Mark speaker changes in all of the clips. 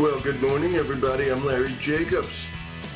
Speaker 1: Well, good morning, everybody. I'm Larry Jacobs.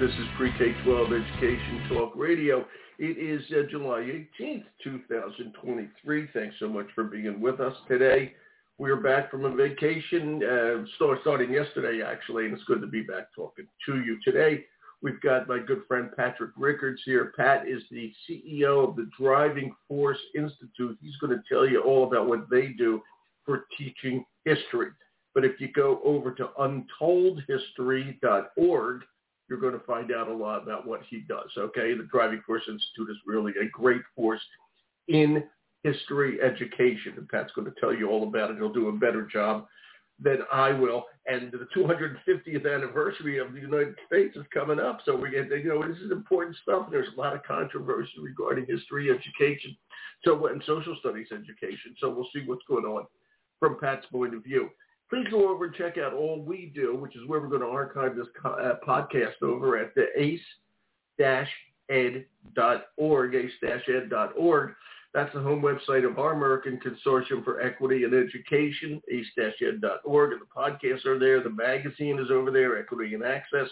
Speaker 1: This is Pre-K-12 Education Talk Radio. It is uh, July 18th, 2023. Thanks so much for being with us today. We're back from a vacation, uh, starting yesterday, actually, and it's good to be back talking to you today. We've got my good friend Patrick Riccards here. Pat is the CEO of the Driving Force Institute. He's going to tell you all about what they do for teaching history. But if you go over to untoldhistory.org, you're going to find out a lot about what he does. Okay, the Driving Force Institute is really a great force in history education, and Pat's going to tell you all about it. He'll do a better job than I will. And the 250th anniversary of the United States is coming up, so we get you know this is important stuff. There's a lot of controversy regarding history education, so and social studies education. So we'll see what's going on from Pat's point of view please go over and check out all we do, which is where we're going to archive this uh, podcast over at the ace-ed.org, ace-ed.org. That's the home website of our American Consortium for Equity and Education, ace-ed.org, and the podcasts are there. The magazine is over there, Equity and Access.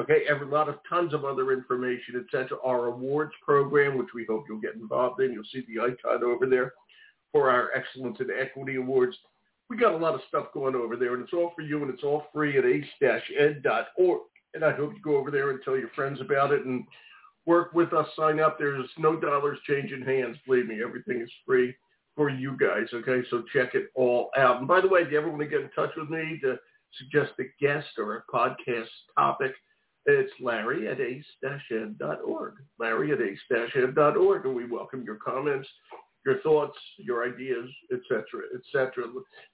Speaker 1: Okay, every lot of tons of other information, etc. Our awards program, which we hope you'll get involved in. You'll see the icon over there for our Excellence in Equity Awards we got a lot of stuff going over there, and it's all for you, and it's all free at ace-ed.org. And I hope you go over there and tell your friends about it and work with us. Sign up. There's no dollars changing hands. Believe me, everything is free for you guys. Okay, so check it all out. And by the way, if you ever want to get in touch with me to suggest a guest or a podcast topic, it's Larry at ace-ed.org. Larry at ace-ed.org, and we welcome your comments your thoughts, your ideas, etc., etc.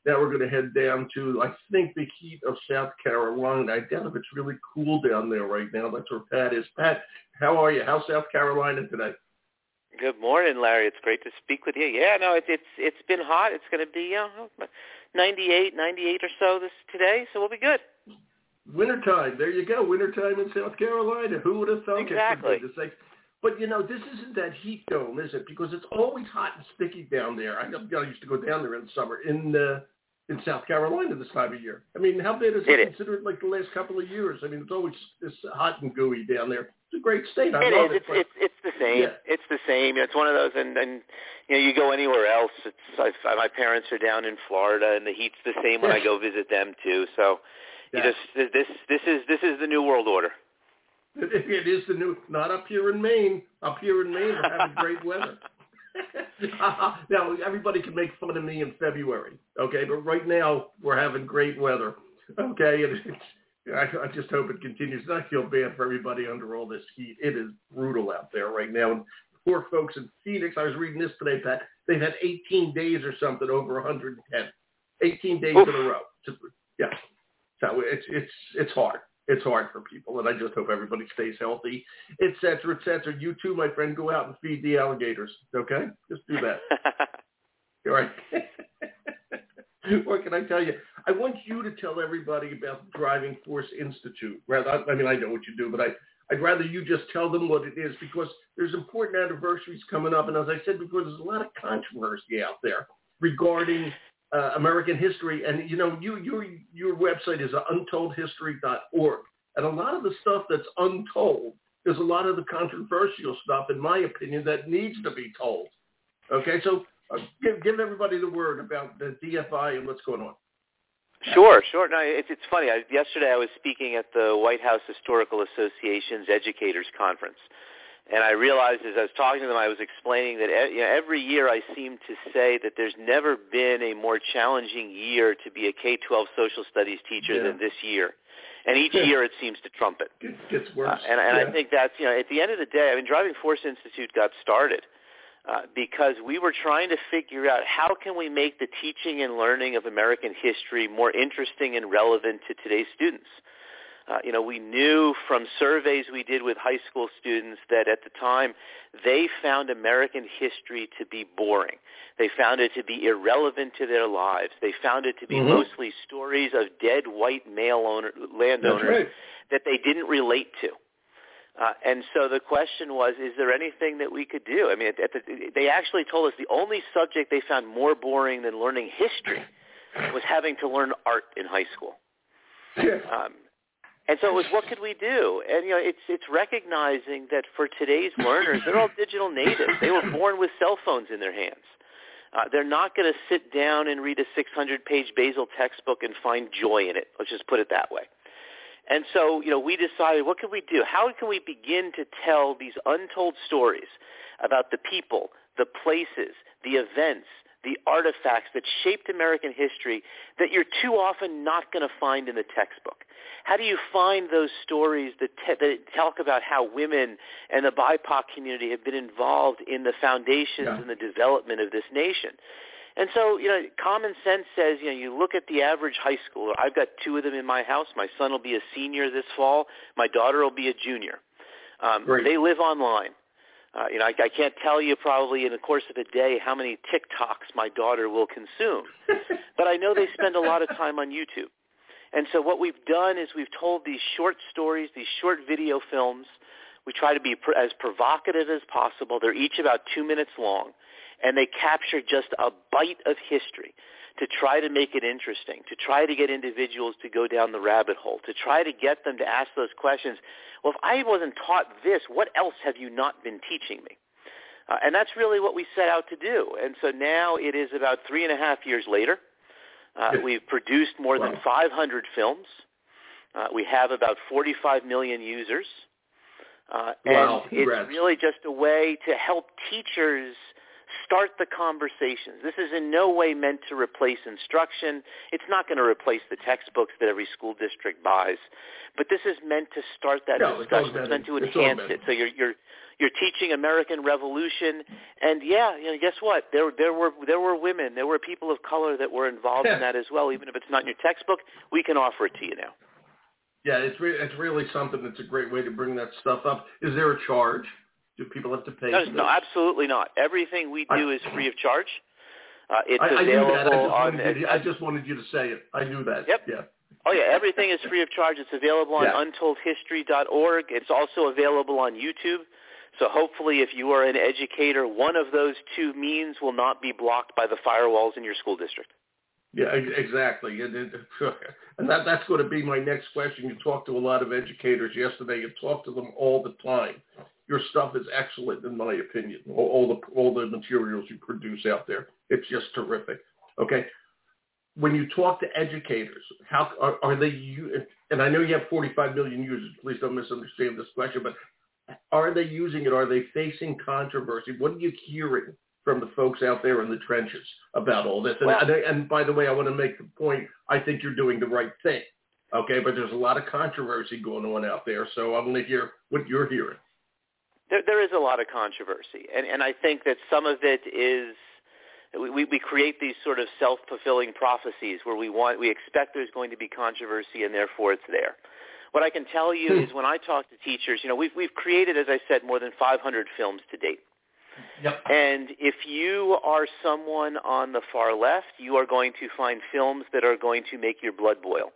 Speaker 1: Now we're going to head down to, I think, the heat of South Carolina. I doubt if it's really cool down there right now. That's where Pat is. Pat, how are you? How's South Carolina today?
Speaker 2: Good morning, Larry. It's great to speak with you. Yeah, no, it's it's it's been hot. It's going to be uh, 98, 98 or so this today, so we'll be good.
Speaker 1: Wintertime. There you go. Wintertime in South Carolina. Who would have thought
Speaker 2: exactly.
Speaker 1: it? But you know, this isn't that heat dome, is it? Because it's always hot and sticky down there. I, I used to go down there in the summer in uh, in South Carolina this time of year. I mean, how bad is it, it considered like the last couple of years? I mean, it's always it's hot and gooey down there. It's a great state. I
Speaker 2: it
Speaker 1: love
Speaker 2: is.
Speaker 1: it.
Speaker 2: It's, it's it's the same.
Speaker 1: Yeah.
Speaker 2: It's the same. It's one of those, and and you know, you go anywhere else. It's I, my parents are down in Florida, and the heat's the same when I go visit them too. So, you
Speaker 1: Yeah.
Speaker 2: just this this is this is the new world order.
Speaker 1: It, it is the new, not up here in Maine. Up here in Maine, we're having great weather. now, everybody can make fun of me in February, okay? But right now, we're having great weather, okay? And it's, I, I just hope it continues. And I feel bad for everybody under all this heat. It is brutal out there right now. And poor folks in Phoenix, I was reading this today, Pat. They've had 18 days or something over 110. 18 days
Speaker 2: Oof.
Speaker 1: in a row. Just, yeah. So it's it's it's hard it's hard for people, and I just hope everybody stays healthy, et cetera, et cetera. You too, my friend, go out and feed the alligators, okay? Just do that. All right. what can I tell you? I want you to tell everybody about the Driving Force Institute. Rather, I mean, I know what you do, but I, I'd rather you just tell them what it is because there's important anniversaries coming up, and as I said before, there's a lot of controversy out there regarding uh, American history. And you know, you your your website is untoldhistory.org, and a lot of the stuff that's untold is a lot of the controversial stuff, in my opinion, that needs to be told. Okay, so uh, give give everybody the word about the DFI and what's going on.
Speaker 2: Sure, sure. No, it's it's funny. I, yesterday I was speaking at the White House Historical Association's Educators Conference, and I realized as I was talking to them, I was explaining that you know, every year I seem to say that there's never been a more challenging year to be a K-12 social studies teacher
Speaker 1: Yeah.
Speaker 2: than this year. And each
Speaker 1: Yeah.
Speaker 2: year it seems to trumpet.
Speaker 1: It gets worse.
Speaker 2: Uh, and and
Speaker 1: yeah.
Speaker 2: I think that's, you know, at the end of the day, I mean, Driving Force Institute got started uh, because we were trying to figure out how can we make the teaching and learning of American history more interesting and relevant to today's students. Uh, you know, we knew from surveys we did with high school students that at the time they found American history to be boring. They found it to be irrelevant to their lives. They found it to be
Speaker 1: Mhm.
Speaker 2: mostly stories of dead white male owner, landowners
Speaker 1: right.
Speaker 2: that they didn't relate to. Uh, and so the question was, is there anything that we could do? I mean, at, at the, they actually told us the only subject they found more boring than learning history was having to learn art in high school. Um, and so it was, what could we do? And you know, it's it's recognizing that for today's learners, they're all digital natives. They were born with cell phones in their hands. Uh, they're not going to sit down and read a 600-page basal textbook and find joy in it. Let's just put it that way. And so, you know, we decided, what can we do? How can we begin to tell these untold stories about the people, the places, the events, the artifacts that shaped American history that you're too often not going to find in the textbook? How do you find those stories that, te- that talk about how women and the BIPOC community have been involved in the foundations yeah. and the development of this nation? And so, you know, common sense says, you know, you look at the average high schooler. I've got two of them in my house. My son will be a senior this fall. My daughter will be a junior. Um, they live online. Uh, you know, I, I can't tell you probably in the course of a day how many TikToks my daughter will consume, but I know they spend a lot of time on YouTube. And so what we've done is we've told these short stories, these short video films. We try to be pr- as provocative as possible. They're each about two minutes long, and they capture just a bite of history to try to make it interesting, to try to get individuals to go down the rabbit hole, to try to get them to ask those questions. Well, if I wasn't taught this, what else have you not been teaching me? Uh, and that's really what we set out to do. And so now it is about three and a half years later. Uh, we've produced more wow. than 500 films. Uh, we have about 45 million users. Uh,
Speaker 1: wow.
Speaker 2: and it's really just a way to help teachers start the conversations. This is in no way meant to replace instruction. It's not going to replace the textbooks that every school district buys. But this is meant to start that
Speaker 1: no,
Speaker 2: discussion. It's,
Speaker 1: it's
Speaker 2: meant to enhance it. So you're, you're you're teaching American Revolution, and yeah, you know, guess what? There there were there were women, there were people of color that were involved
Speaker 1: yeah.
Speaker 2: in that as well. Even if it's not in your textbook, we can offer it to you now.
Speaker 1: Yeah, it's re- it's really something that's a great way to bring that stuff up. Is there a charge? Do people have to pay?
Speaker 2: No, no absolutely not. Everything we do I, is free of charge. Uh, it's
Speaker 1: I, I
Speaker 2: available
Speaker 1: I just,
Speaker 2: on.
Speaker 1: You, I just wanted you to say it. I knew that.
Speaker 2: Yep.
Speaker 1: Yeah.
Speaker 2: Oh yeah, everything is free of charge. It's available on
Speaker 1: yeah.
Speaker 2: untoldhistory.org. It's also available on YouTube. So hopefully if you are an educator, one of those two means will not be blocked by the firewalls in your school district.
Speaker 1: Yeah, exactly. And, and that, that's going to be my next question. You talk to a lot of educators yesterday. You talk to them all the time. Your stuff is excellent, in my opinion. All, all the all the materials you produce out there, it's just terrific. Okay, when you talk to educators, how are, are they? And I know you have 45 million users. Please don't misunderstand this question, but are they using it? Are they facing controversy? What are you hearing from the folks out there in the trenches about all this? And, and by the way, I want to make the point. I think you're doing the right thing. Okay, but there's a lot of controversy going on out there, so I want to hear what you're hearing.
Speaker 2: There, there is a lot of controversy, and, and I think that some of it is we, we create these sort of self-fulfilling prophecies where we want we expect there's going to be controversy, and therefore it's there. What I can tell you hmm. is when I talk to teachers, you know, we've, we've created, as I said, more than 500 films to date.
Speaker 1: Yep.
Speaker 2: And if you are someone on the far left, you are going to find films that are going to make your blood boil.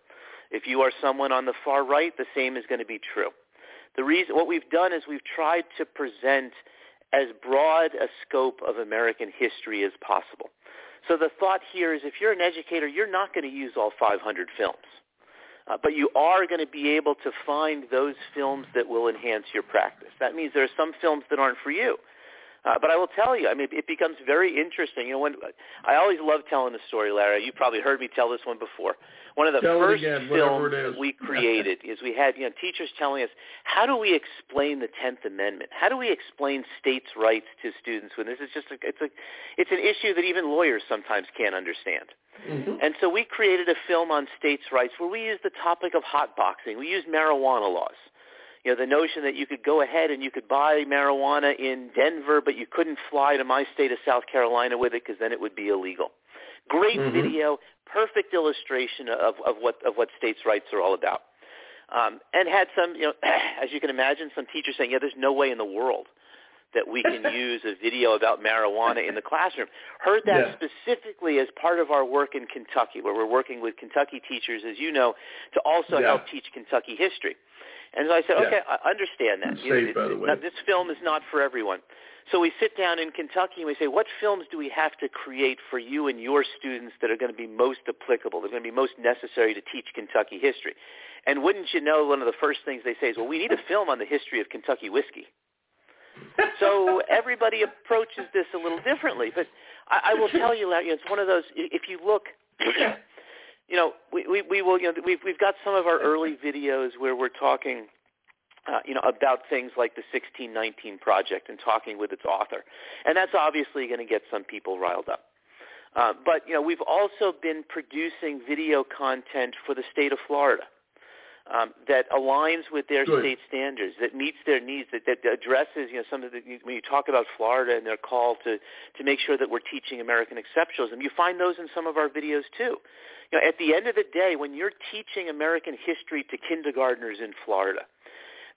Speaker 2: If you are someone on the far right, the same is going to be true. The reason, what we've done is we've tried to present as broad a scope of American history as possible. So the thought here is if you're an educator, you're not going to use all 500 films. Uh, but you are going to be able to find those films that will enhance your practice. That means there are some films that aren't for you. Uh, but I will tell you, I mean, it becomes very interesting. You know, when I always love telling the story, Larry. You've probably heard me tell this one before. One of the
Speaker 1: tell
Speaker 2: first
Speaker 1: again,
Speaker 2: films we created is we had you know teachers telling us how do we explain the Tenth Amendment? How do we explain states' rights to students when this is just a, it's a it's an issue that even lawyers sometimes can't understand.
Speaker 1: Mm-hmm.
Speaker 2: And so we created a film on states' rights where we used the topic of hotboxing. We used marijuana laws you know, the notion that you could go ahead and you could buy marijuana in Denver, but you couldn't fly to my state of South Carolina with it because then it would be illegal. Great
Speaker 1: mm-hmm.
Speaker 2: video, perfect illustration of, of what of what states' rights are all about. Um, and had some, you know, as you can imagine, some teachers saying, "Yeah, there's no way in the world that we can use a video about marijuana in the classroom." Heard that
Speaker 1: yeah.
Speaker 2: specifically as part of our work in Kentucky, where we're working with Kentucky teachers, as you know, to also
Speaker 1: yeah.
Speaker 2: help teach Kentucky history. And so I said,
Speaker 1: Yeah.
Speaker 2: okay, I understand that.
Speaker 1: It's
Speaker 2: You know,
Speaker 1: safe, by the way.
Speaker 2: now, this film is not for everyone. So we sit down in Kentucky and we say, what films do we have to create for you and your students that are going to be most applicable, that are going to be most necessary to teach Kentucky history? And wouldn't you know, one of the first things they say is, well, we need a film on the history of Kentucky whiskey. So everybody approaches this a little differently. But I, I will tell you, Larry, it's one of those, if you look, you know, we, we, we will, you know, we've, we've got some of our early videos where we're talking uh, you know, about things like the 1619 project and talking with its author. And that's obviously going to get some people riled up. Uh, but, you know, we've also been producing video content for the state of Florida um, that aligns with their
Speaker 1: Good.
Speaker 2: state standards, that meets their needs, that, that addresses, you know, some of the, when you talk about Florida and their call to, to make sure that we're teaching American exceptionalism, you find those in some of our videos too. You know, at the end of the day, when you're teaching American history to kindergartners in Florida,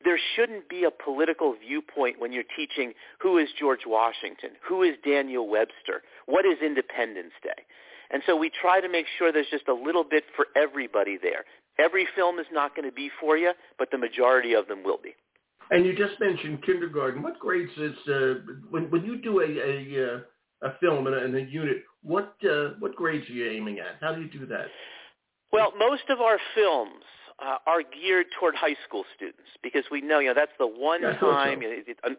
Speaker 2: there shouldn't be a political viewpoint when you're teaching who is George Washington, who is Daniel Webster, what is Independence Day. And so we try to make sure there's just a little bit for everybody there. Every film is not going to be for you, but the majority of them will be.
Speaker 1: And you just mentioned kindergarten. What grades is uh, when when you do a a, uh, a film in a, in a unit? What uh, what grades are you aiming at? How do you do that?
Speaker 2: Well, most of our films uh, are geared toward high school students because we know, you know, that's the one
Speaker 1: Yeah,
Speaker 2: time.
Speaker 1: so.
Speaker 2: Know, it, un,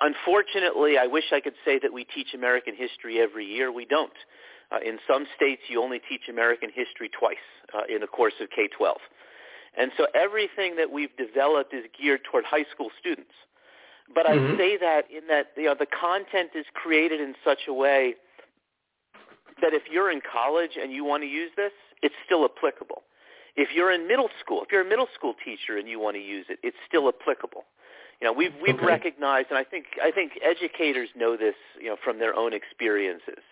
Speaker 2: unfortunately, I wish I could say that we teach American history every year. We don't. Uh, in some states, you only teach American history twice uh, in the course of K-12. And so everything that we've developed is geared toward high school students. But
Speaker 1: Mhm.
Speaker 2: I say that in that you know, the content is created in such a way that if you're in college and you want to use this, it's still applicable. If you're in middle school, if you're a middle school teacher and you want to use it, it's still applicable. You know, we've we've
Speaker 1: Okay.
Speaker 2: recognized, and I think I think educators know this, you know, from their own experiences,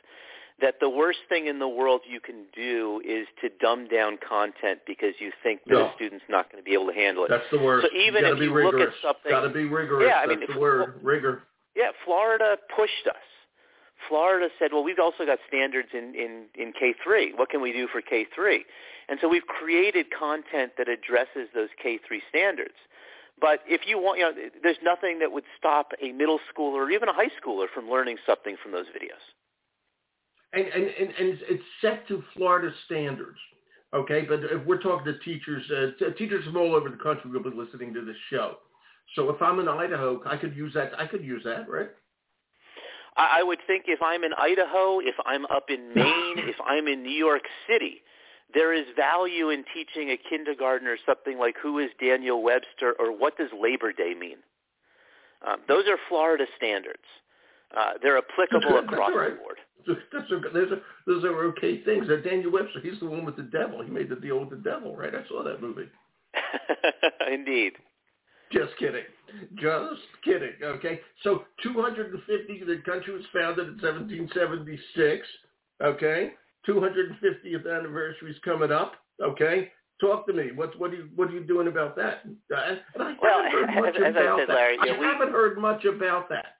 Speaker 2: that the worst thing in the world you can do is to dumb down content because you think that
Speaker 1: No.
Speaker 2: a student's not going to be able to handle it.
Speaker 1: That's the worst.
Speaker 2: So even if you look at
Speaker 1: rigorous.
Speaker 2: something-
Speaker 1: got to be rigorous.
Speaker 2: Yeah, I
Speaker 1: That's
Speaker 2: mean,
Speaker 1: the word. Rigor.
Speaker 2: Yeah, Florida pushed us. Florida said, well, we've also got standards in, in, in K3. What can we do for K3? And so we've created content that addresses those K3 standards. But if you want, you know, there's nothing that would stop a middle schooler or even a high schooler from learning something from those videos.
Speaker 1: And, and, and, and it's set to Florida standards. Okay, but if we're talking to teachers, uh, t- teachers from all over the country will be listening to this show. So if I'm in Idaho, I could use that. I could use that, right?
Speaker 2: I, I would think if I'm in Idaho, if I'm up in Maine, if I'm in New York City, there is value in teaching a kindergartner something like who is Daniel Webster or what does Labor Day mean. Um, those are Florida standards. Uh, they're applicable across
Speaker 1: right.
Speaker 2: the board.
Speaker 1: That's. Those are, those are okay things. Uh, Daniel Webster, he's the one with the devil. He made the deal with the devil, right? I saw that movie.
Speaker 2: Indeed.
Speaker 1: Just kidding. Just kidding. Okay. So 250, the country was founded in 1776. Okay. 250th anniversary is coming up. Okay. Talk to me. What what are you what are you doing about that? And I
Speaker 2: Well,
Speaker 1: haven't heard much
Speaker 2: as- as I
Speaker 1: about that. I
Speaker 2: we-
Speaker 1: haven't heard much about that.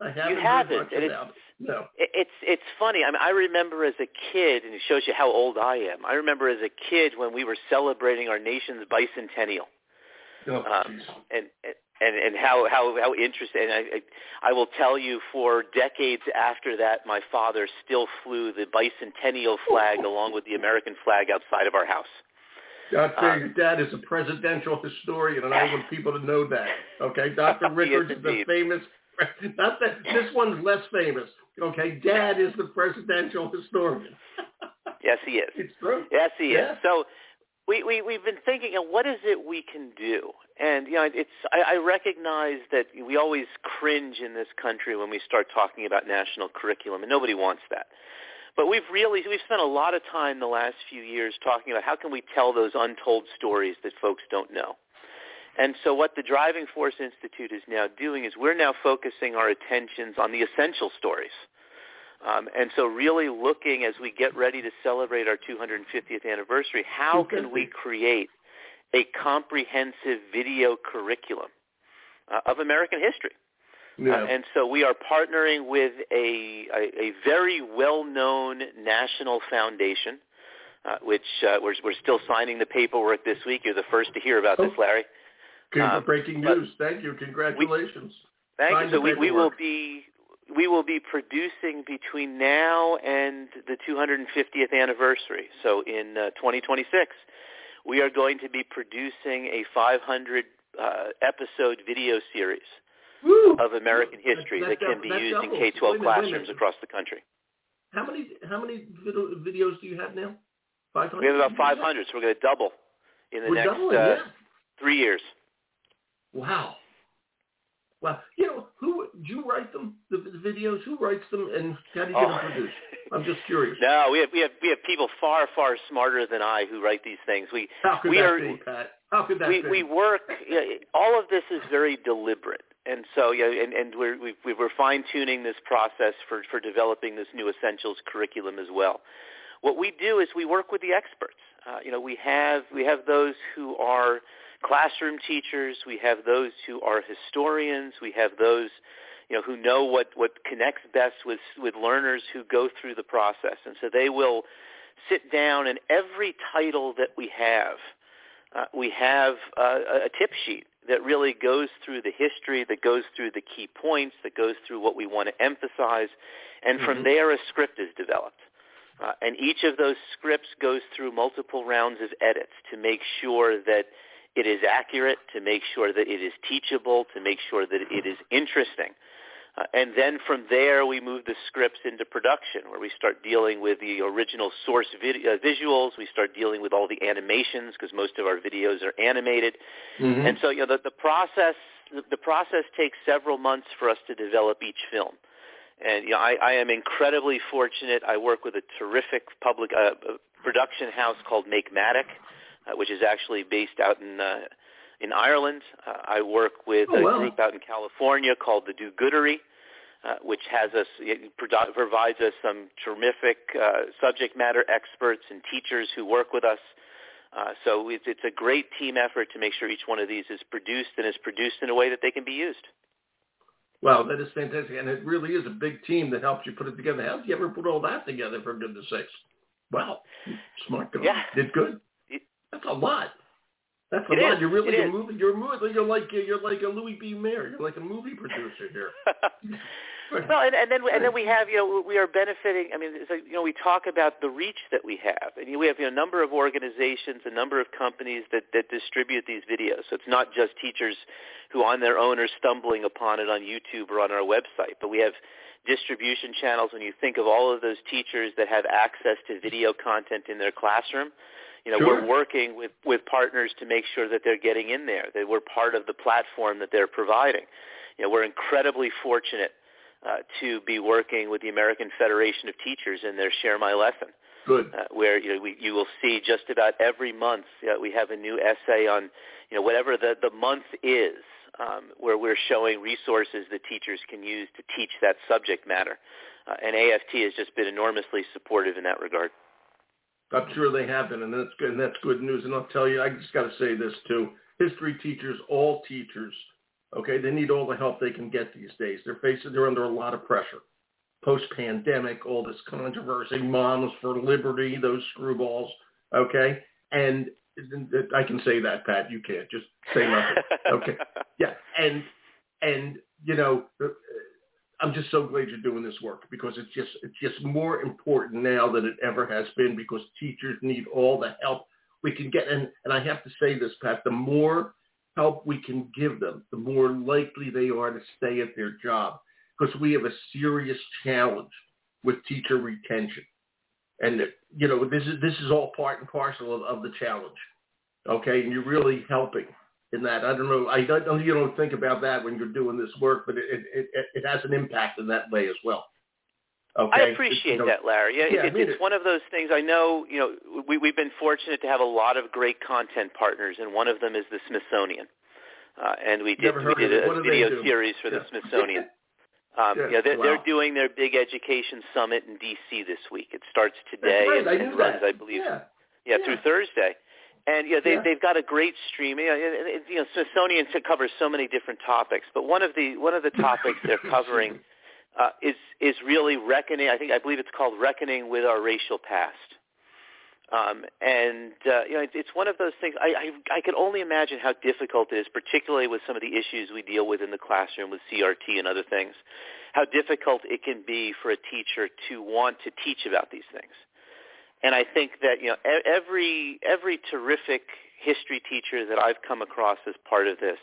Speaker 1: I haven't,
Speaker 2: haven't, and
Speaker 1: about it. No.
Speaker 2: It's it's funny. I mean, I remember as a kid, and it shows you how old I am. I remember as a kid when we were celebrating our nation's bicentennial.
Speaker 1: Oh,
Speaker 2: um, and and and how how how interesting. And I I I will tell you, for decades after that, my father still flew the bicentennial flag along with the American flag outside of our house. Uh,
Speaker 1: your dad is a presidential historian, and I want people to know that. Okay, Dr. Richards
Speaker 2: is
Speaker 1: is the famous. Not that this one's less famous. Okay, Dad is the presidential historian.
Speaker 2: Yes, he is.
Speaker 1: it's true.
Speaker 2: Yes, he
Speaker 1: Yeah.
Speaker 2: is. So we, we, we've been thinking, of what is it we can do? And, you know, it's, I, I recognize that we always cringe in this country when we start talking about national curriculum, and nobody wants that. But we've really, we've spent a lot of time the last few years talking about how can we tell those untold stories that folks don't know. And so what the Driving Force Institute is now doing is we're now focusing our attentions on the essential stories. Um, and so really looking as we get ready to celebrate our 250th anniversary, how can we create a comprehensive video curriculum uh, of American history?
Speaker 1: Yeah.
Speaker 2: Uh, and so we are partnering with a, a, a very well-known national foundation, uh, which uh, we're, we're still signing the paperwork this week. You're the first to hear about this,
Speaker 1: Oh.
Speaker 2: Larry. Um,
Speaker 1: breaking news. Thank you. Congratulations.
Speaker 2: Thank
Speaker 1: Sign
Speaker 2: you. So we, we will be we will be producing between now and the 250th anniversary. So in uh, 2026, we are going to be producing a 500 uh, episode video series
Speaker 1: Woo!
Speaker 2: of American history
Speaker 1: that
Speaker 2: that, can be used in. K-12
Speaker 1: minute,
Speaker 2: classrooms across the country.
Speaker 1: How many how many vid- videos do you have now? Five hundred.
Speaker 2: We have about 500, so we're going to double in the
Speaker 1: We're
Speaker 2: next
Speaker 1: doubling,
Speaker 2: uh,
Speaker 1: yeah.
Speaker 2: three years.
Speaker 1: Wow. Wow. You know, who do you write them? The, the videos? Who writes them, and how do you get
Speaker 2: Oh.
Speaker 1: them produced? I'm just curious.
Speaker 2: No, we have we have we have people far far smarter than I who write these things. We
Speaker 1: How could
Speaker 2: we
Speaker 1: that
Speaker 2: are-
Speaker 1: be, Pat? How could that
Speaker 2: we
Speaker 1: be?
Speaker 2: we work. Yeah, all of this is very deliberate, and so yeah, and, and we're we, we- we're fine tuning this process for for developing this new essentials curriculum as well. What we do is we work with the experts. Uh, you know, we have we have those who are classroom teachers. We have those who are historians. We have those you know who know what what connects best with with learners who go through the process, and so they will sit down and every title that we have uh, we have uh, a tip sheet that really goes through the history, that goes through the key points, that goes through what we want to emphasize, and from
Speaker 1: Mhm.
Speaker 2: there a script is developed. Uh, and each of those scripts goes through multiple rounds of edits to make sure that it is accurate, to make sure that it is teachable, to make sure that it is interesting. Uh, and then from there, we move the scripts into production, where we start dealing with the original source vid- uh, visuals. We start dealing with all the animations because most of our videos are animated.
Speaker 1: Mhm.
Speaker 2: And so, you know, the, the process the, the process takes several months for us to develop each film. And you know, I, I am incredibly fortunate. I work with a terrific public uh, uh, production house called Makematic, uh, which is actually based out in uh, in Ireland. Uh, I work with
Speaker 1: Oh,
Speaker 2: a
Speaker 1: wow.
Speaker 2: group out in California called the Do Goodery, uh, which has us it provides us some terrific uh, subject matter experts and teachers who work with us. Uh, so it's, it's a great team effort to make sure each one of these is produced and is produced in a way that they can be used.
Speaker 1: Wow, that is fantastic, and it really is a big team that helps you put it together. How did you ever put all that together? For goodness sakes! Wow, smart guy.
Speaker 2: Yeah.
Speaker 1: Did good. That's a lot. That's a
Speaker 2: It
Speaker 1: lot.
Speaker 2: is,
Speaker 1: You're really
Speaker 2: it
Speaker 1: a movie. You're movie. You're like you're like a Louis B. Mayer. You're like a movie producer here.
Speaker 2: well, and, and then and then we have you know we are benefiting. I mean, it's like, you know, we talk about the reach that we have, and we have you know, a number of organizations, a number of companies that that distribute these videos. So it's not just teachers who on their own are stumbling upon it on YouTube or on our website, but we have distribution channels. When you think of all of those teachers that have access to video content in their classroom, you know,
Speaker 1: Sure.
Speaker 2: we're working with, with partners to make sure that they're getting in there, that we're part of the platform that they're providing. You know, we're incredibly fortunate uh, to be working with the American Federation of Teachers in their Share My Lesson,
Speaker 1: Good.
Speaker 2: uh, where you know we, you will see just about every month you know, we have a new essay on you know whatever the the month is, um, where we're showing resources that teachers can use to teach that subject matter. Uh, and AFT has just been enormously supportive in that regard.
Speaker 1: I'm sure they have been, and that's good. And that's good news. And I'll tell you, I just got to say this too: history teachers, all teachers, okay, they need all the help they can get these days. They're facing, they're under a lot of pressure. Post-pandemic, all this controversy, moms for liberty, those screwballs, okay, and I can say that, Pat. You can't just say nothing. Okay. Yeah, and and you know, I'm just so glad you're doing this work because it's just it's just more important now than it ever has been because teachers need all the help we can get. And and I have to say this, Pat, the more help we can give them, the more likely they are to stay at their job because we have a serious challenge with teacher retention. And you know, this is this is all part and parcel of, of the challenge. Okay, and you're really helping in that. I don't know. I don't. You don't think about that when you're doing this work, but it it, it, it has an impact in that way as well. Okay.
Speaker 2: I appreciate
Speaker 1: You know,
Speaker 2: that, Larry. Yeah,
Speaker 1: Yeah,
Speaker 2: it, it's
Speaker 1: it.
Speaker 2: one of those things. I know, you know, we, we've been fortunate to have a lot of great content partners, and one of them is the Smithsonian. Uh, and we did we did a
Speaker 1: What do they
Speaker 2: video series for the Smithsonian. Um,
Speaker 1: Yeah,
Speaker 2: yeah, they're,
Speaker 1: wow.
Speaker 2: they're doing their big education summit in D.C. this week. It starts today
Speaker 1: right.
Speaker 2: and, and runs. I believe,
Speaker 1: Yeah.
Speaker 2: yeah,
Speaker 1: Yeah.
Speaker 2: through Thursday. And yeah, they,
Speaker 1: Yeah.
Speaker 2: they've got a great stream. You know, you know, Smithsonian covers so many different topics, but one of the one of the topics they're covering uh, is is really reckoning. I think I believe it's called reckoning with our racial past. Um, and uh, you know, it's one of those things. I, I I can only imagine how difficult it is, particularly with some of the issues we deal with in the classroom with CRT and other things. How difficult it can be for a teacher to want to teach about these things. And I think that you know every every terrific history teacher that I've come across as part of this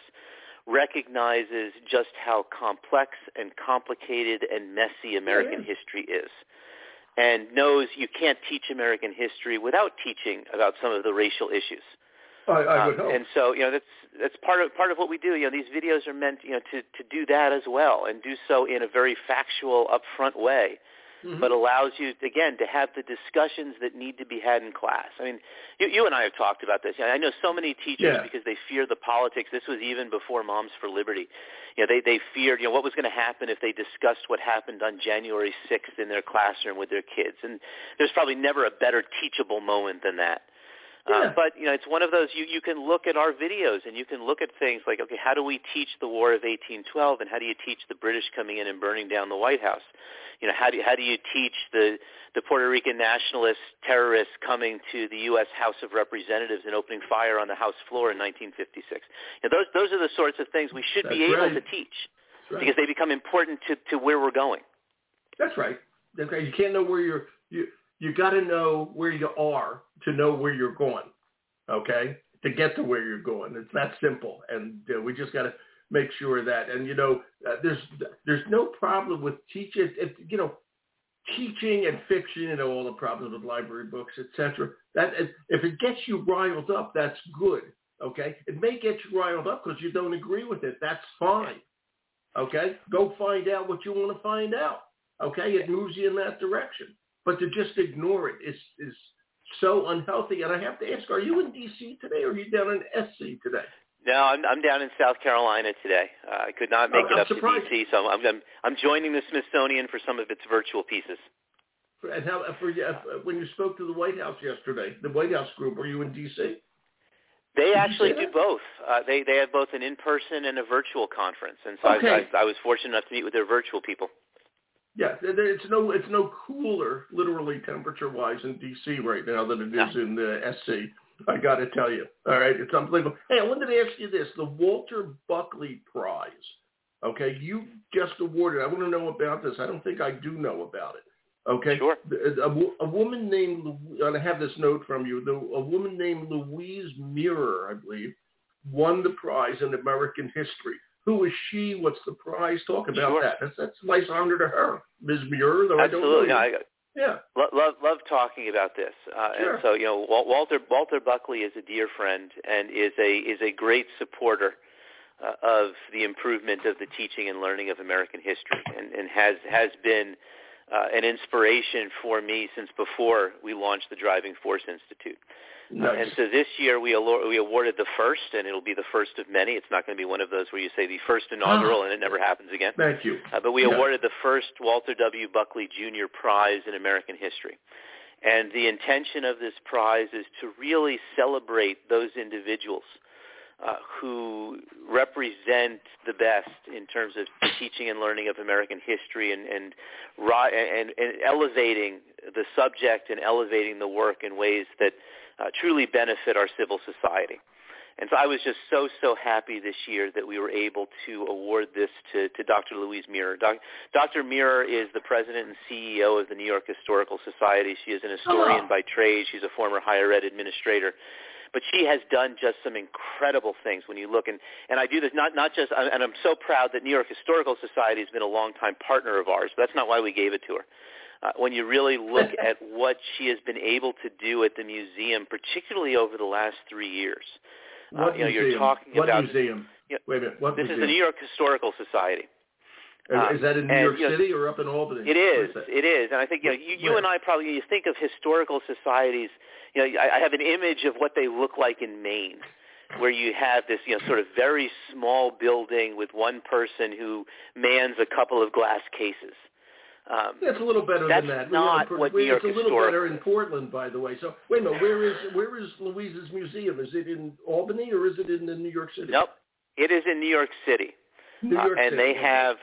Speaker 2: recognizes just how complex and complicated and messy American yeah. history is and knows you can't teach American history without teaching about some of the racial issues.
Speaker 1: I, I would um,
Speaker 2: hope. And so, you know, that's that's part of part of what we do. You know, these videos are meant, you know, to to do that as well, and do so in a very factual, upfront way mm-hmm. but allows you again to have the discussions that need to be had in class. I mean, you, you and I have talked about this. I know so many teachers
Speaker 1: yeah.
Speaker 2: because they fear the politics. This was even before Moms for Liberty. You know, they they feared you know what was going to happen if they discussed what happened on January 6th in their classroom with their kids. And there's probably never a better teachable moment than that.
Speaker 1: Yeah.
Speaker 2: Uh, but you know, it's one of those you you can look at our videos and you can look at things like, okay, how do we teach the War of 1812, and how do you teach the British coming in and burning down the White House? You know, how do you, how do you teach the the Puerto Rican nationalist terrorists coming to the U.S. House of Representatives and opening fire on the House floor in 1956? You know, those those are the sorts of things we should
Speaker 1: That's
Speaker 2: be able
Speaker 1: right.
Speaker 2: to teach
Speaker 1: right.
Speaker 2: because they become important to to where we're going.
Speaker 1: That's right. Okay, you can't know where you're you you got to know where you are to know where you're going. Okay, to get to where you're going. It's that simple, and uh, we just got to make sure that. And you know, uh, there's there's no problem with teaching. If, you know, teaching and fiction. You know, all the problems with library books, etc. That if it gets you riled up, that's good. Okay, it may get you riled up because you don't agree with it. That's fine. Okay, go find out what you want to find out. Okay, it moves you in that direction. But to just ignore it is is so unhealthy. And I have to ask, are you in D.C. today or are you down in SC today?
Speaker 2: No, I'm I'm down in South Carolina today. Uh, I could not make
Speaker 1: oh,
Speaker 2: it up
Speaker 1: surprised.
Speaker 2: to DC, so I'm, I'm I'm joining the Smithsonian for some of its virtual pieces.
Speaker 1: And how for when you spoke to the White House yesterday, the White House group, were you in DC?
Speaker 2: They
Speaker 1: Did
Speaker 2: actually do both. Uh, they they have both an in-person and a virtual conference, and so
Speaker 1: Okay.
Speaker 2: I, I, I was fortunate enough to meet with their virtual people.
Speaker 1: Yeah, it's no it's no cooler, literally temperature wise, in DC right now than it is in the SC. I got to tell you. All right, it's unbelievable. Hey, I wanted to ask you this: the Walter Buckley Prize. Okay, you just awarded. I want to know about this. I don't think I do know about it. Okay,
Speaker 2: Sure.
Speaker 1: The- A, a woman named, and I have this note from you. The, a woman named Louise Mirrer, I believe, won the prize in American history. Who is she? What's the prize? Talk about
Speaker 2: Sure.
Speaker 1: that. That's that's a nice honor to her, Ms. Muir. Though I don't know
Speaker 2: Absolutely, I
Speaker 1: yeah.
Speaker 2: lo- love love talking about this. Uh,
Speaker 1: Sure.
Speaker 2: And so you know, Wal- Walter Walter Buckley is a dear friend and is a is a great supporter uh, of the improvement of the teaching and learning of American history, and, and has has been uh, an inspiration for me since before we launched the Driving Force Institute.
Speaker 1: Nice.
Speaker 2: And so this year we, we awarded the first, and it'll be the first of many. It's not going to be one of those where you say the first inaugural and it never happens again.
Speaker 1: Thank you.
Speaker 2: Uh, but we
Speaker 1: Yeah.
Speaker 2: awarded the first Walter W. Buckley Jr. Prize in American history. And the intention of this prize is to really celebrate those individuals uh, who represent the best in terms of teaching and learning of American history and and, and and elevating the subject and elevating the work in ways that uh, truly benefit our civil society. And so I was just so, so happy this year that we were able to award this to, to Dr. Louise Mirrer. Doc, Dr. Mirrer is the president and CEO of the New York Historical Society. She is an historian
Speaker 1: Oh.
Speaker 2: by trade. She's a former higher ed administrator. But she has done just some incredible things when you look, and, and I do this not, not just, and I'm so proud that New York Historical Society has been a longtime partner of ours, but that's not why we gave it to her uh, when you really look at what she has been able to do at the museum, particularly over the last three years. Uh,
Speaker 1: What
Speaker 2: you know,
Speaker 1: museum?
Speaker 2: you're talking
Speaker 1: what
Speaker 2: about
Speaker 1: museum?
Speaker 2: Yeah.
Speaker 1: Wait a minute. What
Speaker 2: this
Speaker 1: museum?
Speaker 2: is the New York Historical Society.
Speaker 1: Uh, is that in New
Speaker 2: and,
Speaker 1: York
Speaker 2: you know,
Speaker 1: City or up in Albany?
Speaker 2: It is. It is, and I think you know you, you and I probably you think of historical societies. You know, I, I have an image of what they look like in Maine, where you have this you know sort of very small building with one person who mans a couple of glass cases. Um,
Speaker 1: Yeah, it's a little better than that.
Speaker 2: not
Speaker 1: We-
Speaker 2: what New York
Speaker 1: It's a little
Speaker 2: Historical
Speaker 1: better in. Portland, by the way. So wait a minute. Where is where is Louise's museum? Is it in Albany or is it in the New York City?
Speaker 2: nope, it is in New York City.
Speaker 1: New
Speaker 2: Uh,
Speaker 1: York
Speaker 2: and
Speaker 1: City.
Speaker 2: they have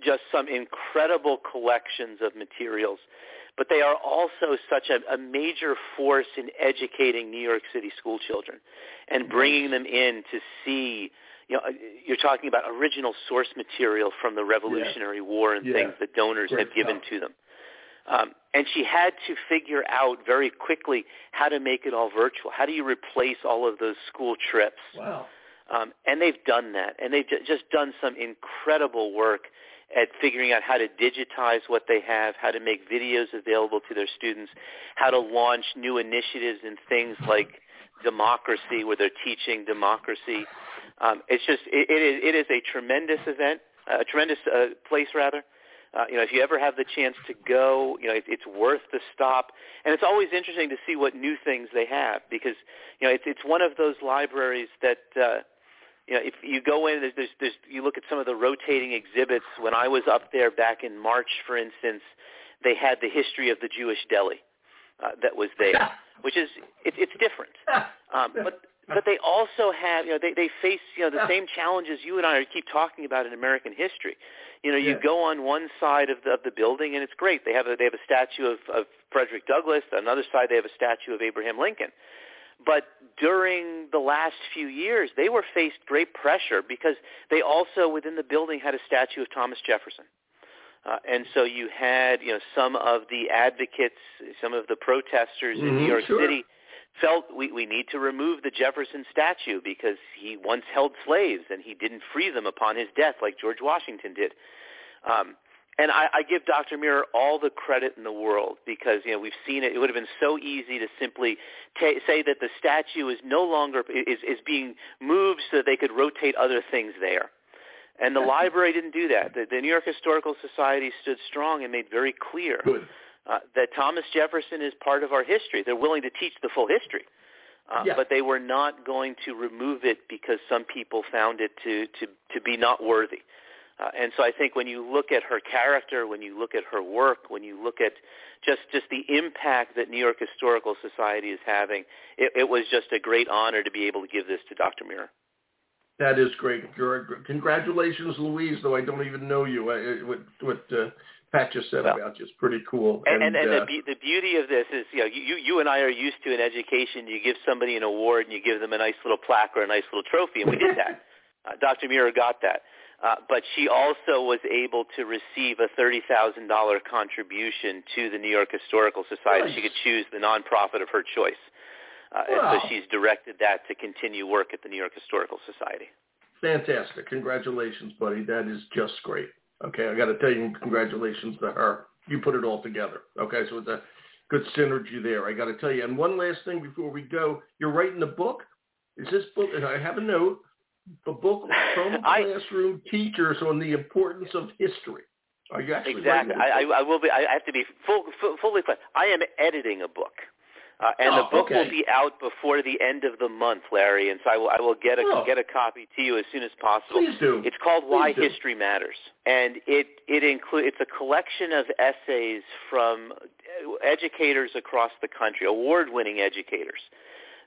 Speaker 2: just some incredible collections of materials but they are also such a, a major force in educating New York City school children and bringing them in to see you know, you're talking about original source material from the Revolutionary
Speaker 1: yeah.
Speaker 2: War and
Speaker 1: yeah.
Speaker 2: things that donors
Speaker 1: Great
Speaker 2: have given
Speaker 1: stuff.
Speaker 2: to them. Um, and she had to figure out very quickly how to make it all virtual. How do you replace all of those school trips?
Speaker 1: Wow.
Speaker 2: Um, and they've done that, and they've just done some incredible work at figuring out how to digitize what they have, how to make videos available to their students, how to launch new initiatives in things like democracy, where they're teaching democracy. Um, it's just it, it is it is a tremendous event, uh, a tremendous uh, place rather. Uh, you know, if you ever have the chance to go, you know, it, it's worth the stop. And it's always interesting to see what new things they have because, you know, it's it's one of those libraries that uh, you know, if you go in, there's, there's, there's, you look at some of the rotating exhibits. When I was up there back in March, for instance, they had the history of the Jewish deli uh, that was there, which is it, it's different. Um, but but they also have, you know, they they face you know the same challenges you and I keep talking about in American history. You know, you
Speaker 1: Yeah.
Speaker 2: go on one side of the of the building and it's great. They have a they have a statue of, of Frederick Douglass. On another side, they have a statue of Abraham Lincoln. But during the last few years, they were faced great pressure because they also within the building had a statue of Thomas Jefferson. Uh, and so you had, you know, some of the advocates, some of the protesters in New
Speaker 1: Mhm,
Speaker 2: York
Speaker 1: sure.
Speaker 2: City felt we, we need to remove the Jefferson statue because he once held slaves and he didn't free them upon his death like George Washington did. Um, and I, I give Dr. Mirrer all the credit in the world because you know we've seen it. It would have been so easy to simply ta say that the statue is no longer is is being moved so that they could rotate other things there. And the library didn't do that. The, the New York Historical Society stood strong and made very clear
Speaker 1: Good.
Speaker 2: Uh, that Thomas Jefferson is part of our history. They're willing to teach the full history, uh,
Speaker 1: Yeah.
Speaker 2: but they were not going to remove it because some people found it to to to be not worthy. Uh, and so I think when you look at her character, when you look at her work, when you look at just just the impact that New York Historical Society is having, it, it was just a great honor to be able to give this to Dr. Mirrer.
Speaker 1: That is great. Congratulations, Louise. Though I don't even know you. I, I- what what uh, Pat just said
Speaker 2: Well,
Speaker 1: about is pretty cool.
Speaker 2: And, and, and
Speaker 1: uh,
Speaker 2: the, be- the beauty of this is, you know, you, you and I are used to in education, you give somebody an award and you give them a nice little plaque or a nice little trophy, and we did that. Uh, Dr. Mirrer got that. Uh, but she also was able to receive a $30,000 contribution to the New York Historical Society.
Speaker 1: Nice.
Speaker 2: She could choose the nonprofit of her choice. Uh, And so she's directed that to continue work at the New York Historical Society.
Speaker 1: fantastic. Congratulations, buddy. That is just great. Okay, I got to tell you, congratulations to her. You put it all together. Okay, so it's a good synergy there. I got to tell you. And one last thing before we go, you're writing a book. Is this book? And I have a note. The book from
Speaker 2: I-
Speaker 1: classroom teachers on the importance of history. Are you actually
Speaker 2: Exactly. I? I, I will be. I have to be full, full, fully clear. I am editing a book, uh, and
Speaker 1: Oh,
Speaker 2: the book will be out before the end of the month, Larry. And so I will, I will get a
Speaker 1: Oh.
Speaker 2: get a copy to you as soon as possible.
Speaker 1: Please do.
Speaker 2: It's called Why
Speaker 1: do.
Speaker 2: History Matters, and it it includes it's a collection of essays from educators across the country, award-winning educators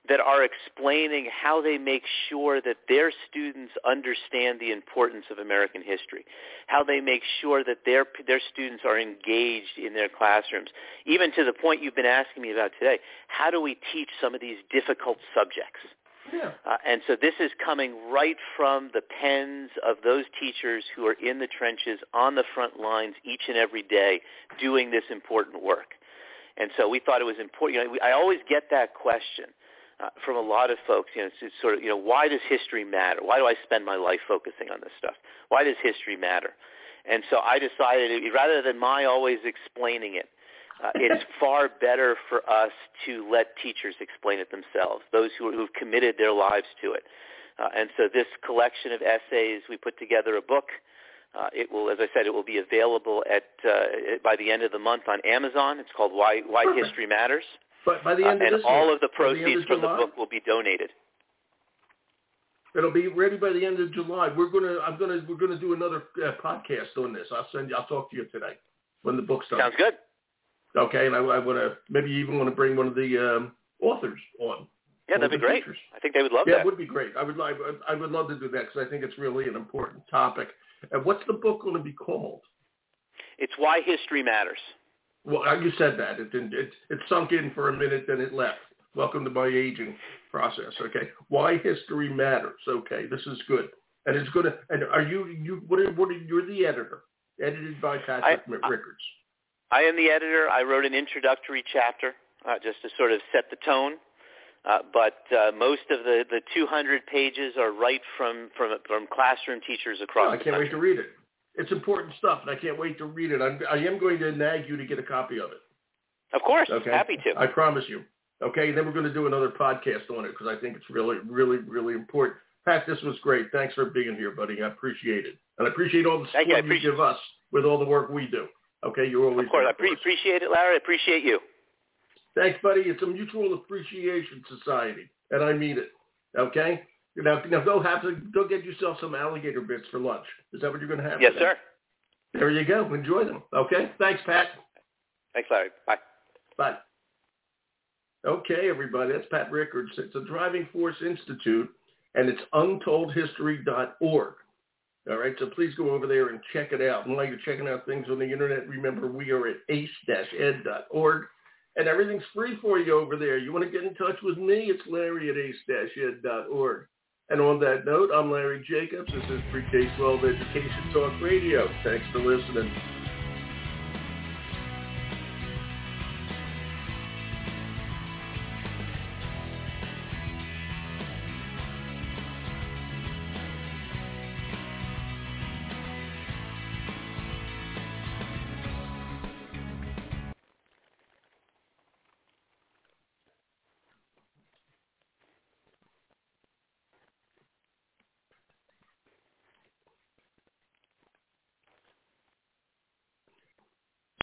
Speaker 2: that are explaining how they make sure that their students understand the importance of American history, how they make sure that their their students are engaged in their classrooms, even to the point you've been asking me about today. How do we teach some of these difficult subjects?
Speaker 1: Yeah.
Speaker 2: Uh, and so this is coming right from the pens of those teachers who are in the trenches on the front lines each and every day doing this important work. And so we thought it was important. You know, we, I always get that question uh, from a lot of folks. You know, it's, it's sort of, you know, why does history matter? Why do I spend my life focusing on this stuff? Why does history matter? And so I decided, rather than my always explaining it, uh, it's far better for us to let teachers explain it themselves, those who who've committed their lives to it. Uh, and so this collection of essays, we put together a book. Uh, it will, as I said, it will be available at uh, by the end of the month on Amazon. It's called Why Why History Matters,
Speaker 1: But by the
Speaker 2: uh,
Speaker 1: end of
Speaker 2: and
Speaker 1: this
Speaker 2: all
Speaker 1: month,
Speaker 2: of the proceeds
Speaker 1: of
Speaker 2: from the book will be donated.
Speaker 1: It'll be ready by the end of July. We're gonna, I'm gonna, we're gonna do another uh, podcast on this. I'll send you. I'll talk to you today when the book's done.
Speaker 2: Sounds good.
Speaker 1: Okay, and I, I want to maybe even want to bring one of the um, authors on.
Speaker 2: Yeah, that'd be great. I think they would love
Speaker 1: yeah,
Speaker 2: that.
Speaker 1: Yeah, it would be great. I would like, I would love to do that because I think it's really an important topic. And what's the book going to be called?
Speaker 2: It's Why History Matters.
Speaker 1: Well, you said that. It didn't. It, it sunk in for a minute, then it left. Welcome to my aging process. Okay. Why history matters. Okay. This is good, and it's good. And are you you what? Are, what are, you're the editor, edited by Patrick I, Riccards.
Speaker 2: I am the editor. I wrote an introductory chapter uh, just to sort of set the tone. Uh, but uh, most of the, the 200 pages are right from, from, from classroom teachers across
Speaker 1: oh, I
Speaker 2: can't
Speaker 1: wait to read it. It's important stuff, and I can't wait to read it. I'm, I am going to nag you to get a copy of it.
Speaker 2: Of course.
Speaker 1: Okay?
Speaker 2: Happy to.
Speaker 1: I promise you. Okay, then we're going to do another podcast on it because I think it's really, really, really important. Pat, this was great. Thanks for being here, buddy. I appreciate it. And I appreciate all the support you, you give us with all the work we do. Okay, you're always
Speaker 2: Of course. I pre- appreciate it, Larry. I appreciate you.
Speaker 1: Thanks, buddy. It's a mutual appreciation society, and I mean it. Okay? Now, now go have to go get yourself some alligator bits for lunch. Is that what you're going to have?
Speaker 2: Yes,
Speaker 1: today?
Speaker 2: sir.
Speaker 1: There you go. Enjoy them. Okay. Thanks, Pat.
Speaker 2: Thanks, Larry. Bye.
Speaker 1: Bye. Okay, everybody. That's Pat Riccards. It's a Driving Force Institute, and it's untoldhistory.org. All right, so please go over there and check it out. And while you're checking out things on the internet, remember we are at ace-ed.org and everything's free for you over there. You want to get in touch with me? It's Larry at ace-ed.org. And on that note, I'm Larry Jacobs. This is Pre-K-12 Education Talk Radio. Thanks for listening.